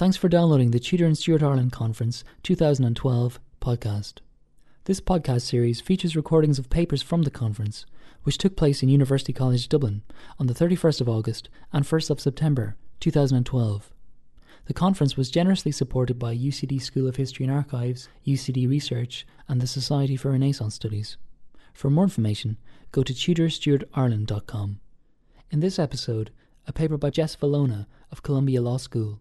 Thanks for downloading the Tudor and Stuart Ireland Conference 2012 podcast. This podcast series features recordings of papers from the conference, which took place in University College Dublin on the 31st of August and 1st of September 2012. The conference was generously supported by UCD School of History and Archives, UCD Research, and the Society for Renaissance Studies. For more information, go to tudorstuartireland.com. In this episode, a paper by Jess Valona of Columbia Law School.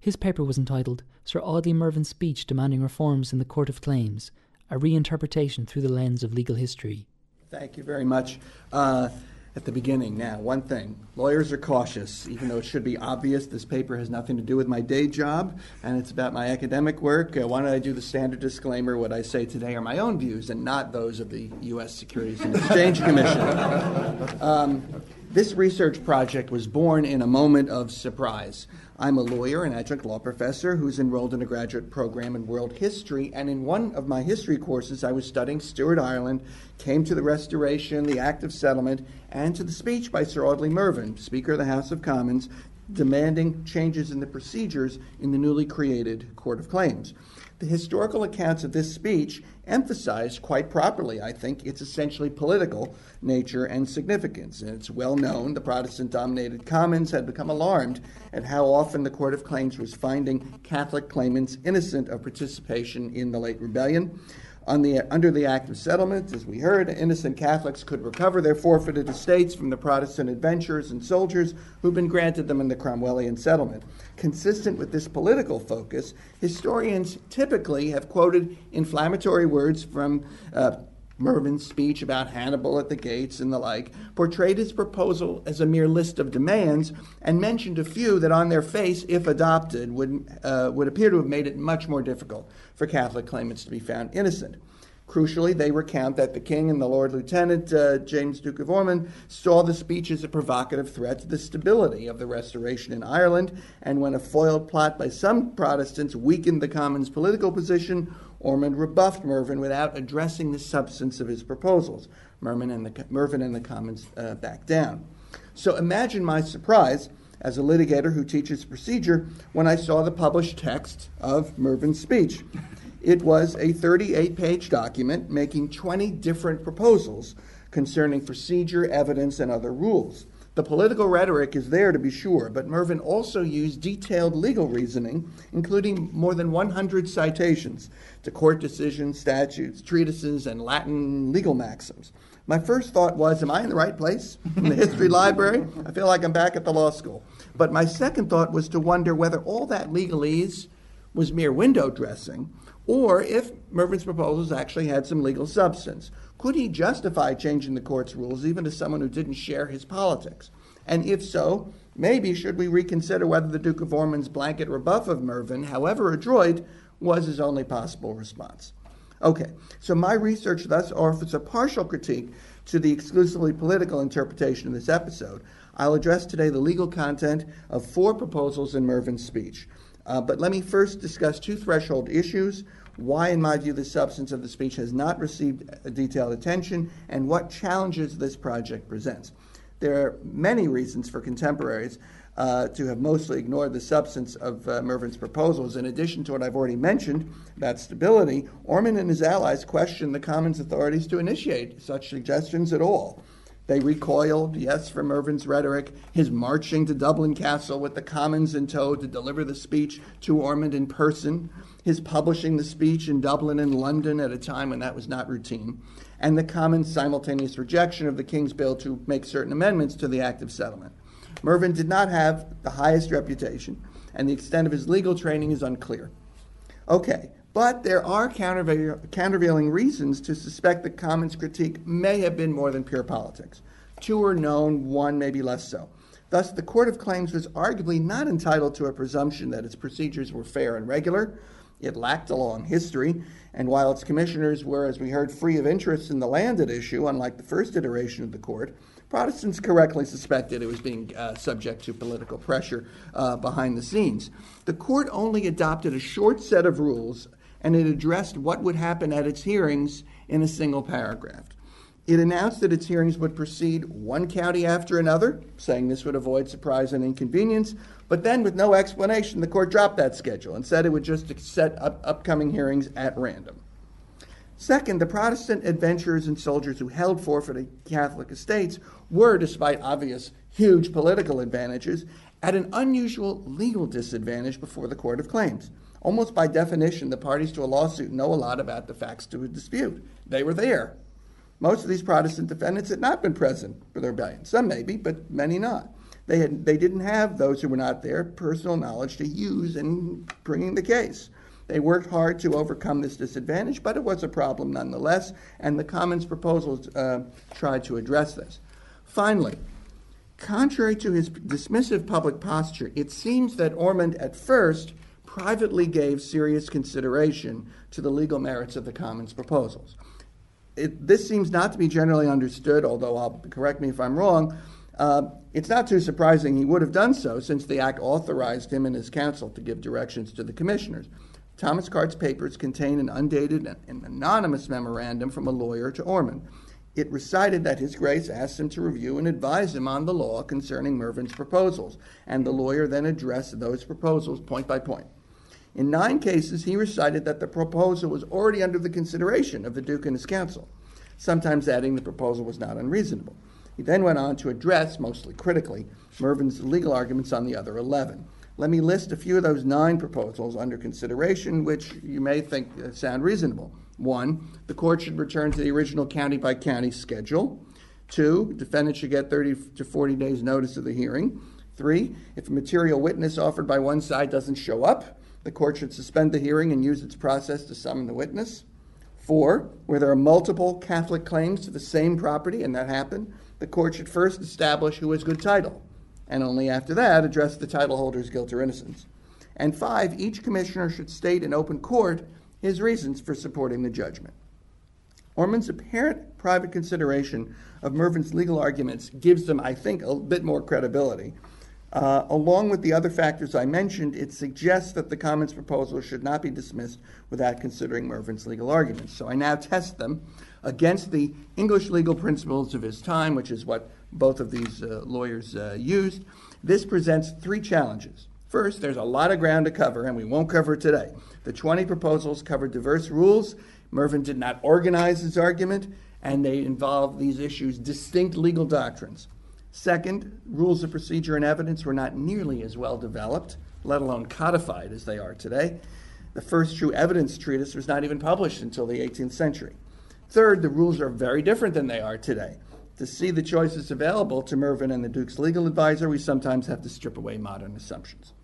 His paper was entitled Sir Audley Mervyn's Speech Demanding Reforms in the Court of Claims, a reinterpretation through the lens of legal history. Thank you very much. Uh, at the beginning, now, one thing lawyers are cautious, even though it should be obvious this paper has nothing to do with my day job and it's about my academic work. Uh, why don't I do the standard disclaimer? What I say today are my own views and not those of the U.S. Securities and Exchange Commission. Um, this research project was born in a moment of surprise. I'm a lawyer and adjunct law professor who's enrolled in a graduate program in world history, and in one of my history courses, I was studying Stuart Ireland, came to the Restoration, the Act of Settlement, and to the speech by Sir Audley Mervyn, Speaker of the House of Commons, demanding changes in the procedures in the newly created Court of Claims. The historical accounts of this speech emphasize quite properly, I think, its essentially political nature and significance. And it's well known the Protestant dominated Commons had become alarmed at how often the Court of Claims was finding Catholic claimants innocent of participation in the late rebellion. The, under the Act of Settlement, as we heard, innocent Catholics could recover their forfeited estates from the Protestant adventurers and soldiers who'd been granted them in the Cromwellian settlement. Consistent with this political focus, historians typically have quoted inflammatory words from uh, Mervyn's speech about Hannibal at the gates and the like, portrayed his proposal as a mere list of demands, and mentioned a few that, on their face, if adopted, would, uh, would appear to have made it much more difficult for Catholic claimants to be found innocent. Crucially, they recount that the king and the Lord Lieutenant, uh, James Duke of Ormond, saw the speech as a provocative threat to the stability of the Restoration in Ireland, and when a foiled plot by some Protestants weakened the Commons' political position, Ormond rebuffed Mervyn without addressing the substance of his proposals. Mervyn and the, Mervyn and the Commons uh, backed down. So imagine my surprise as a litigator who teaches procedure when I saw the published text of Mervyn's speech. It was a 38 page document making 20 different proposals concerning procedure, evidence, and other rules. The political rhetoric is there to be sure, but Mervyn also used detailed legal reasoning, including more than 100 citations to court decisions, statutes, treatises, and Latin legal maxims. My first thought was, Am I in the right place? In the history library? I feel like I'm back at the law school. But my second thought was to wonder whether all that legalese was mere window dressing or if Mervyn's proposals actually had some legal substance. Could he justify changing the court's rules even to someone who didn't share his politics? And if so, maybe should we reconsider whether the Duke of Ormond's blanket rebuff of Mervyn, however adroit, was his only possible response? Okay, so my research thus offers a partial critique to the exclusively political interpretation of this episode. I'll address today the legal content of four proposals in Mervyn's speech. Uh, but let me first discuss two threshold issues why, in my view, the substance of the speech has not received detailed attention, and what challenges this project presents. There are many reasons for contemporaries uh, to have mostly ignored the substance of uh, Mervyn's proposals. In addition to what I've already mentioned about stability, Ormond and his allies questioned the Commons authorities to initiate such suggestions at all. They recoiled, yes, from Mervyn's rhetoric, his marching to Dublin Castle with the Commons in tow to deliver the speech to Ormond in person, his publishing the speech in Dublin and London at a time when that was not routine, and the Commons' simultaneous rejection of the King's bill to make certain amendments to the Act of Settlement. Mervyn did not have the highest reputation, and the extent of his legal training is unclear. Okay, but there are countervailing reasons to suspect that Commons' critique may have been more than pure politics. Two are known, one maybe less so. Thus, the Court of Claims was arguably not entitled to a presumption that its procedures were fair and regular. It lacked a long history, and while its commissioners were, as we heard, free of interest in the land at issue, unlike the first iteration of the court, Protestants correctly suspected it was being uh, subject to political pressure uh, behind the scenes. The court only adopted a short set of rules and it addressed what would happen at its hearings in a single paragraph. It announced that its hearings would proceed one county after another, saying this would avoid surprise and inconvenience. But then, with no explanation, the court dropped that schedule and said it would just set up upcoming hearings at random. Second, the Protestant adventurers and soldiers who held forfeited Catholic estates were, despite obvious huge political advantages, at an unusual legal disadvantage before the Court of Claims. Almost by definition, the parties to a lawsuit know a lot about the facts to a dispute. They were there. Most of these Protestant defendants had not been present for the rebellion. Some maybe, but many not. They, had, they didn't have those who were not there personal knowledge to use in bringing the case. They worked hard to overcome this disadvantage, but it was a problem nonetheless, and the Commons proposals uh, tried to address this. Finally, contrary to his dismissive public posture, it seems that Ormond at first privately gave serious consideration to the legal merits of the Commons proposals it, this seems not to be generally understood, although I'll correct me if I'm wrong. Uh, it's not too surprising he would have done so, since the Act authorized him and his counsel to give directions to the commissioners. Thomas Carte's papers contain an undated and anonymous memorandum from a lawyer to Ormond. It recited that His Grace asked him to review and advise him on the law concerning Mervyn's proposals, and the lawyer then addressed those proposals point by point. In nine cases, he recited that the proposal was already under the consideration of the Duke and his council, sometimes adding the proposal was not unreasonable. He then went on to address, mostly critically, Mervyn's legal arguments on the other 11. Let me list a few of those nine proposals under consideration, which you may think uh, sound reasonable. One, the court should return to the original county by county schedule. Two, defendant should get 30 to 40 days notice of the hearing. Three, if a material witness offered by one side doesn't show up, the court should suspend the hearing and use its process to summon the witness. Four, where there are multiple Catholic claims to the same property, and that happened, the court should first establish who has good title, and only after that address the title holder's guilt or innocence. And five, each commissioner should state in open court his reasons for supporting the judgment. Ormond's apparent private consideration of Mervyn's legal arguments gives them, I think, a bit more credibility uh, along with the other factors I mentioned, it suggests that the Commons proposal should not be dismissed without considering Mervyn's legal arguments. So I now test them against the English legal principles of his time, which is what both of these uh, lawyers uh, used. This presents three challenges. First, there's a lot of ground to cover, and we won't cover it today. The 20 proposals cover diverse rules. Mervyn did not organize his argument, and they involve these issues distinct legal doctrines. Second, rules of procedure and evidence were not nearly as well developed, let alone codified as they are today. The first true evidence treatise was not even published until the 18th century. Third, the rules are very different than they are today. To see the choices available to Mervyn and the Duke's legal advisor, we sometimes have to strip away modern assumptions.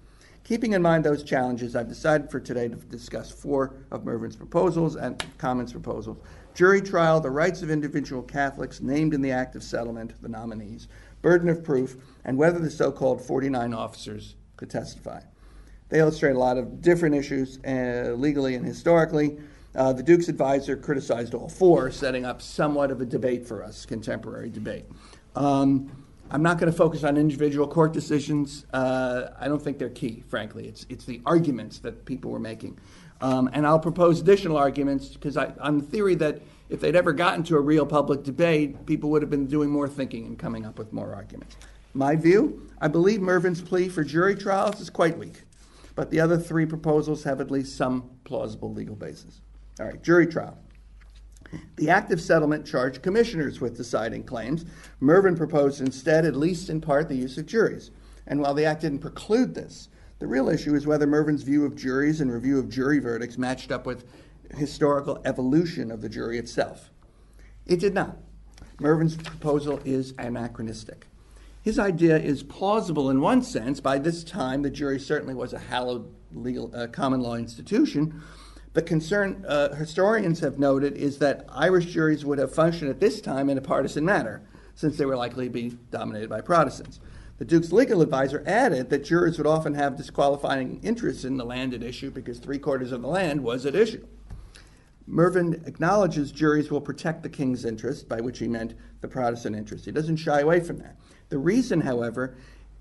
Keeping in mind those challenges, I've decided for today to discuss four of Mervyn's proposals and Commons proposals jury trial, the rights of individual Catholics named in the Act of Settlement, the nominees, burden of proof, and whether the so called 49 officers could testify. They illustrate a lot of different issues uh, legally and historically. Uh, the Duke's advisor criticized all four, setting up somewhat of a debate for us, contemporary debate. Um, I'm not going to focus on individual court decisions. Uh, I don't think they're key, frankly. It's, it's the arguments that people were making. Um, and I'll propose additional arguments because on the theory that if they'd ever gotten to a real public debate, people would have been doing more thinking and coming up with more arguments. My view I believe Mervyn's plea for jury trials is quite weak, but the other three proposals have at least some plausible legal basis. All right, jury trial. The Act of Settlement charged commissioners with deciding claims. Mervyn proposed instead, at least in part, the use of juries. And while the Act didn't preclude this, the real issue is whether Mervyn's view of juries and review of jury verdicts matched up with historical evolution of the jury itself. It did not. Mervyn's proposal is anachronistic. His idea is plausible in one sense. By this time, the jury certainly was a hallowed legal, uh, common law institution. The concern uh, historians have noted is that Irish juries would have functioned at this time in a partisan manner, since they were likely to be dominated by Protestants. The Duke's legal advisor added that jurors would often have disqualifying interests in the land at issue because three quarters of the land was at issue. Mervyn acknowledges juries will protect the king's interest, by which he meant the Protestant interest. He doesn't shy away from that. The reason, however,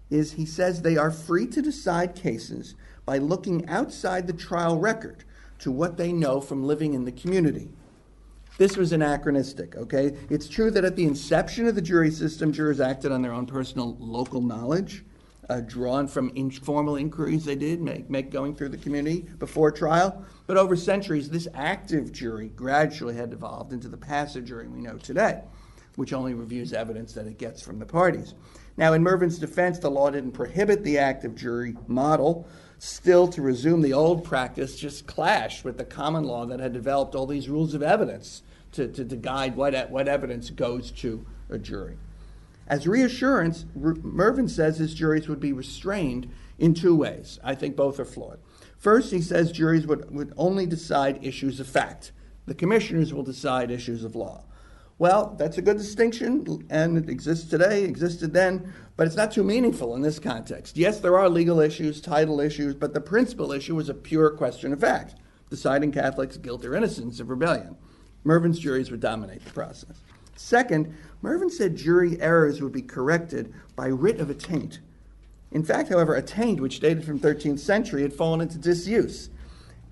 is he says they are free to decide cases by looking outside the trial record to what they know from living in the community. This was anachronistic, okay? It's true that at the inception of the jury system, jurors acted on their own personal local knowledge, uh, drawn from informal inquiries they did make, make going through the community before trial. But over centuries, this active jury gradually had evolved into the passive jury we know today, which only reviews evidence that it gets from the parties. Now, in Mervyn's defense, the law didn't prohibit the active jury model. Still, to resume the old practice just clashed with the common law that had developed all these rules of evidence to, to, to guide what, what evidence goes to a jury. As reassurance, Mervyn says his juries would be restrained in two ways. I think both are flawed. First, he says juries would, would only decide issues of fact. The commissioners will decide issues of law. Well, that's a good distinction, and it exists today, existed then, but it's not too meaningful in this context. Yes, there are legal issues, title issues, but the principal issue is a pure question of fact, deciding Catholics' guilt or innocence of rebellion. Mervyn's juries would dominate the process. Second, Mervyn said jury errors would be corrected by writ of attaint. In fact, however, attaint, which dated from 13th century, had fallen into disuse.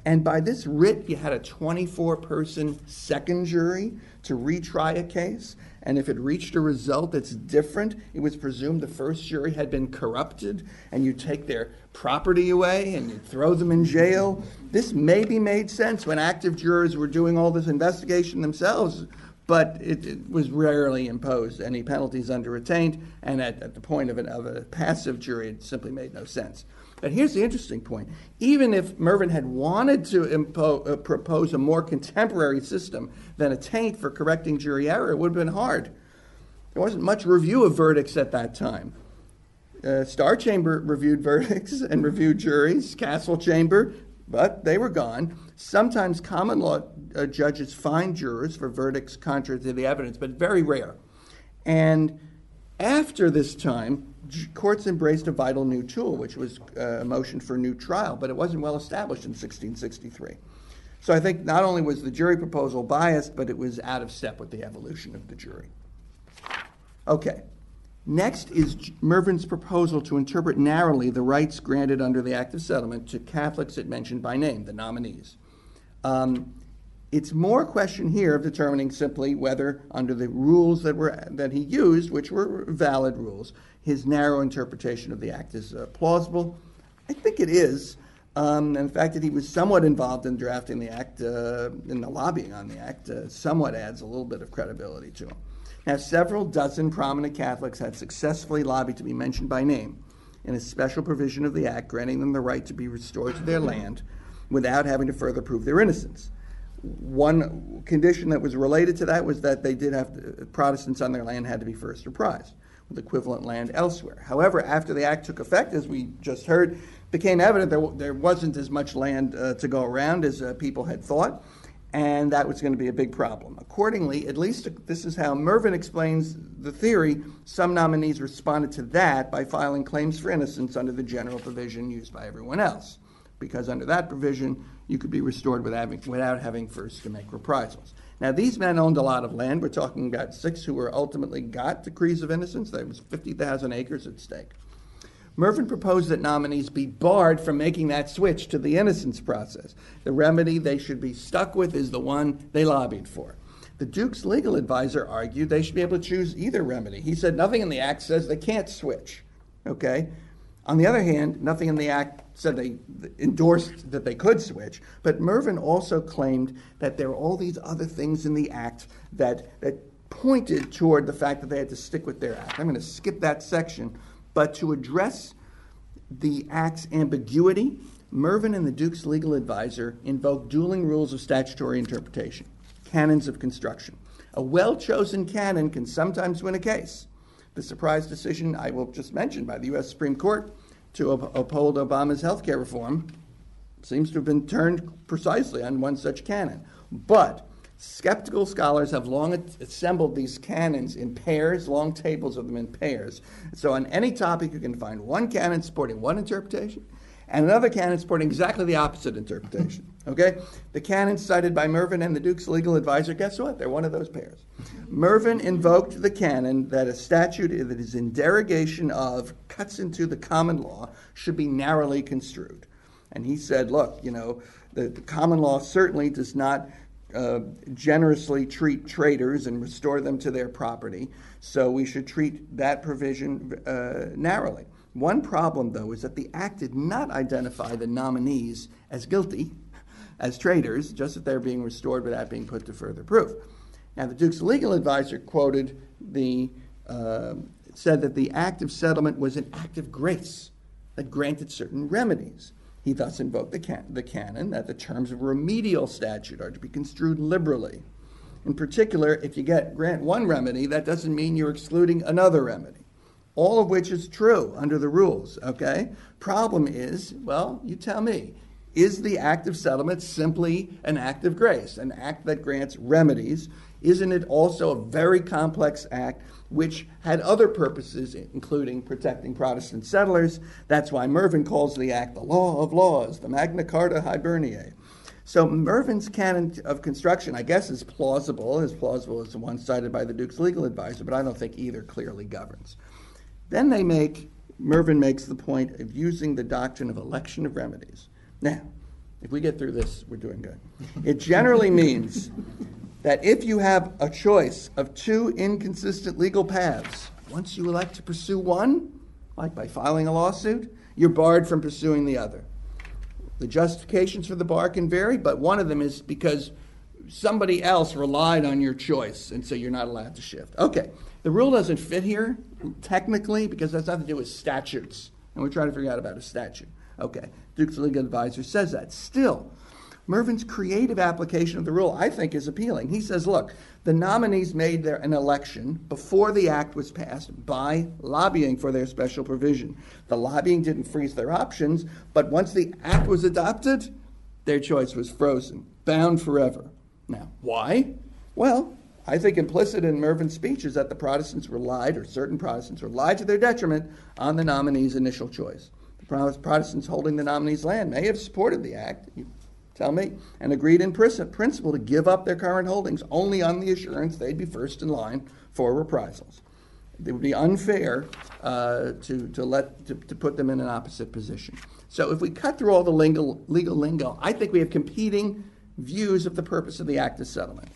And by this writ, you had a 24 person second jury to retry a case. And if it reached a result that's different, it was presumed the first jury had been corrupted, and you take their property away and you throw them in jail. This maybe made sense when active jurors were doing all this investigation themselves, but it, it was rarely imposed any penalties under attaint, and at, at the point of, an, of a passive jury, it simply made no sense. But here's the interesting point. Even if Mervyn had wanted to uh, propose a more contemporary system than attaint for correcting jury error, it would have been hard. There wasn't much review of verdicts at that time. Uh, Star Chamber reviewed verdicts and reviewed juries, Castle Chamber, but they were gone. Sometimes common law uh, judges fine jurors for verdicts contrary to the evidence, but very rare. And after this time, courts embraced a vital new tool, which was uh, a motion for a new trial, but it wasn't well established in 1663. So I think not only was the jury proposal biased, but it was out of step with the evolution of the jury. Okay. Next is Mervyn's proposal to interpret narrowly the rights granted under the Act of Settlement to Catholics it mentioned by name, the nominees. Um, it's more a question here of determining simply whether, under the rules that were that he used, which were valid rules, his narrow interpretation of the act is uh, plausible. I think it is. Um, and the fact that he was somewhat involved in drafting the act, uh, in the lobbying on the act, uh, somewhat adds a little bit of credibility to him. Now, several dozen prominent Catholics had successfully lobbied to be mentioned by name in a special provision of the act granting them the right to be restored to their land without having to further prove their innocence. One condition that was related to that was that they did have to, Protestants on their land had to be first reprised with equivalent land elsewhere. However, after the act took effect, as we just heard, became evident there, there wasn't as much land uh, to go around as uh, people had thought, and that was going to be a big problem. Accordingly, at least this is how Mervyn explains the theory, some nominees responded to that by filing claims for innocence under the general provision used by everyone else because under that provision, you could be restored without having, first to make reprisals. Now, these men owned a lot of land. We're talking about six who were ultimately got decrees of innocence. There was 50,000 acres at stake. Mervyn proposed that nominees be barred from making that switch to the innocence process. The remedy they should be stuck with is the one they lobbied for. The Duke's legal advisor argued they should be able to choose either remedy. He said nothing in the act says they can't switch. Okay? On the other hand, nothing in the act said they endorsed that they could switch, but Mervyn also claimed that there are all these other things in the act that, that pointed toward the fact that they had to stick with their act. I'm going to skip that section, but to address the act's ambiguity, Mervyn and the Duke's legal advisor invoked dueling rules of statutory interpretation, canons of construction. A well chosen canon can sometimes win a case the surprise decision I will just mention by the U.S. Supreme Court to uphold Obama's health care reform seems to have been turned precisely on one such canon. But skeptical scholars have long assembled these canons in pairs, long tables of them in pairs. So on any topic, you can find one canon supporting one interpretation and another canon supporting exactly the opposite interpretation. Okay? The canon cited by Mervyn and the Duke's legal advisor, guess what? They're one of those pairs. Mervyn invoked the canon that a statute that is in derogation of, cuts into the common law, should be narrowly construed. And he said, look, you know, the, the common law certainly does not uh, generously treat traitors and restore them to their property. So we should treat that provision uh, narrowly. One problem, though, is that the Act did not identify the nominees as guilty, as traitors, just that they're being restored without being put to further proof. Now, the Duke's legal advisor quoted the, uh, said that the Act of Settlement was an act of grace that granted certain remedies. He thus invoked the, can- the canon that the terms of remedial statute are to be construed liberally. In particular, if you get grant one remedy, that doesn't mean you're excluding another remedy all of which is true under the rules, okay? Problem is, well, you tell me, is the act of settlement simply an act of grace, an act that grants remedies? Isn't it also a very complex act which had other purposes, including protecting Protestant settlers? That's why Mervyn calls the act the law of laws, the Magna Carta Hiberniae. So Mervyn's canon of construction, I guess, is plausible, as plausible as the one cited by the Duke's legal advisor, but I don't think either clearly governs. Then they make, Mervyn makes the point of using the doctrine of election of remedies. Now, if we get through this, we're doing good. It generally means that if you have a choice of two inconsistent legal paths, once you elect to pursue one, like by filing a lawsuit, you're barred from pursuing the other. The justifications for the bar can vary, but one of them is because somebody else relied on your choice, and so you're not allowed to shift. Okay, the rule doesn't fit here technically because that's nothing to do with statutes, and we're trying to figure out about a statute. Okay, Duke's legal advisor says that. Still, Mervyn's creative application of the rule, I think, is appealing. He says, look, the nominees made their, an election before the act was passed by lobbying for their special provision. The lobbying didn't freeze their options, but once the act was adopted, their choice was frozen, bound forever. Now, why? Well, I think implicit in Mervyn's speech is that the Protestants relied, or certain Protestants relied to their detriment, on the nominee's initial choice. The Protestants holding the nominee's land may have supported the act, you tell me, and agreed in principle to give up their current holdings only on the assurance they'd be first in line for reprisals. It would be unfair uh, to, to, let, to, to put them in an opposite position. So if we cut through all the legal, legal lingo, I think we have competing views of the purpose of the Act of Settlement.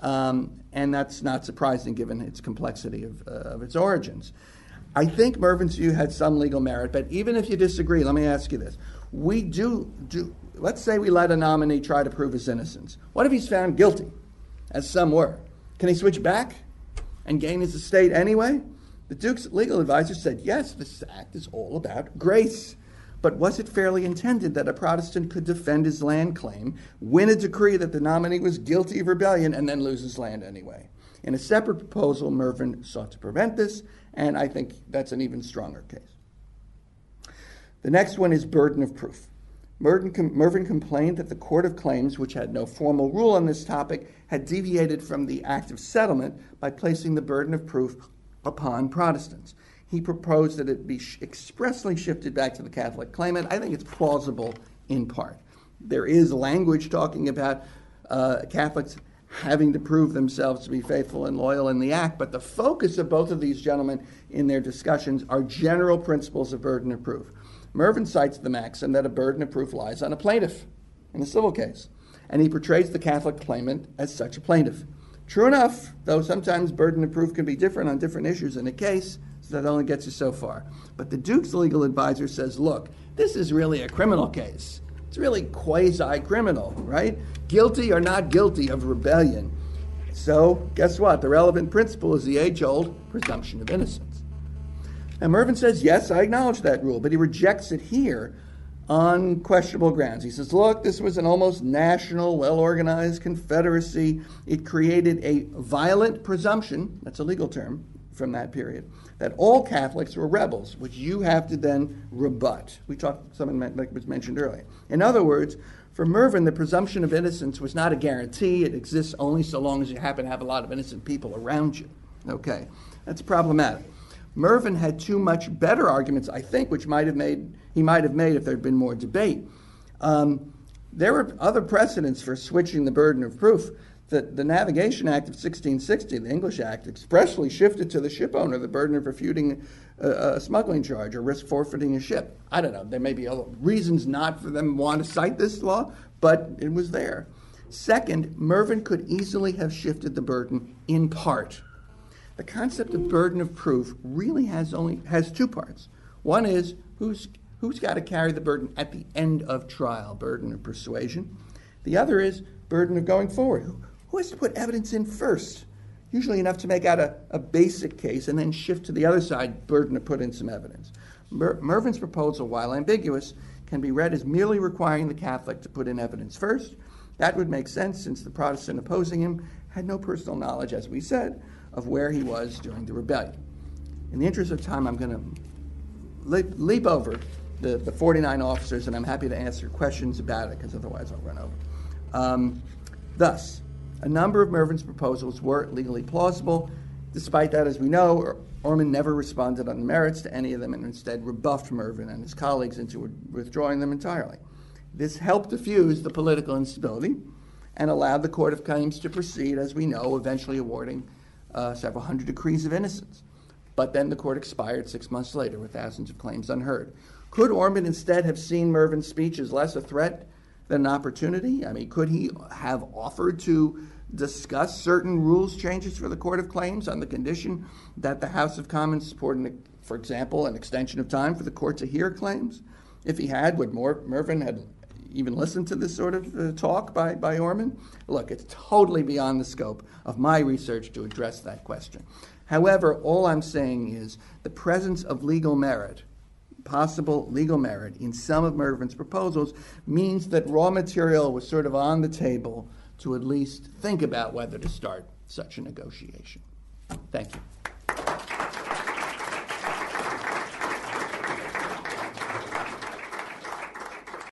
Um, and that's not surprising given its complexity of, uh, of its origins. I think Mervyn's view had some legal merit, but even if you disagree, let me ask you this. We do, do let's say we let a nominee try to prove his innocence. What if he's found guilty, as some were? Can he switch back and gain his estate anyway? The Duke's legal advisor said, yes, this act is all about grace. But was it fairly intended that a Protestant could defend his land claim, win a decree that the nominee was guilty of rebellion, and then lose his land anyway? In a separate proposal, Mervyn sought to prevent this, and I think that's an even stronger case. The next one is burden of proof. Mervyn complained that the Court of Claims, which had no formal rule on this topic, had deviated from the Act of Settlement by placing the burden of proof upon Protestants he proposed that it be expressly shifted back to the Catholic claimant. I think it's plausible in part. There is language talking about uh, Catholics having to prove themselves to be faithful and loyal in the act, but the focus of both of these gentlemen in their discussions are general principles of burden of proof. Mervyn cites the maxim that a burden of proof lies on a plaintiff in a civil case, and he portrays the Catholic claimant as such a plaintiff. True enough, though sometimes burden of proof can be different on different issues in a case, so that only gets you so far. But the Duke's legal advisor says, look, this is really a criminal case. It's really quasi criminal, right? Guilty or not guilty of rebellion. So, guess what? The relevant principle is the age old presumption of innocence. And Mervyn says, yes, I acknowledge that rule, but he rejects it here on questionable grounds. He says, look, this was an almost national, well organized confederacy. It created a violent presumption, that's a legal term from that period, that all Catholics were rebels, which you have to then rebut. We talked, something like was mentioned earlier. In other words, for Mervyn, the presumption of innocence was not a guarantee. It exists only so long as you happen to have a lot of innocent people around you. Okay, that's problematic. Mervyn had two much better arguments, I think, which might have made he might have made if there had been more debate. Um, there were other precedents for switching the burden of proof the, the Navigation Act of 1660, the English Act, expressly shifted to the shipowner the burden of refuting a, a, smuggling charge or risk forfeiting a ship. I don't know. There may be reasons not for them want to cite this law, but it was there. Second, Mervyn could easily have shifted the burden in part. The concept of burden of proof really has only has two parts. One is who's who's got to carry the burden at the end of trial, burden of persuasion. The other is burden of going forward. Who, has to put evidence in first? Usually enough to make out a, a basic case and then shift to the other side, burden to put in some evidence. Mer- Mervyn's proposal, while ambiguous, can be read as merely requiring the Catholic to put in evidence first. That would make sense since the Protestant opposing him had no personal knowledge, as we said, of where he was during the rebellion. In the interest of time, I'm going to leap, leap over the, the 49 officers, and I'm happy to answer questions about it because otherwise I'll run over. Um, thus, a number of Mervyn's proposals were legally plausible. Despite that, as we know, Ormond never responded on the merits to any of them and instead rebuffed Mervyn and his colleagues into withdrawing them entirely. This helped diffuse the political instability and allowed the Court of Claims to proceed, as we know, eventually awarding uh, several hundred decrees of innocence. But then the court expired six months later with thousands of claims unheard. Could Ormond instead have seen Mervyn's speech as less a threat than an opportunity? I mean, could he have offered to discuss certain rules changes for the Court of Claims on the condition that the House of Commons supported, for example, an extension of time for the court to hear claims? If he had, would Mervyn have even listened to this sort of uh, talk by, by Ormond? Look, it's totally beyond the scope of my research to address that question. However, all I'm saying is the presence of legal merit, possible legal merit, in some of Mervyn's proposals means that raw material was sort of on the table to at least think about whether to start such a negotiation. Thank you.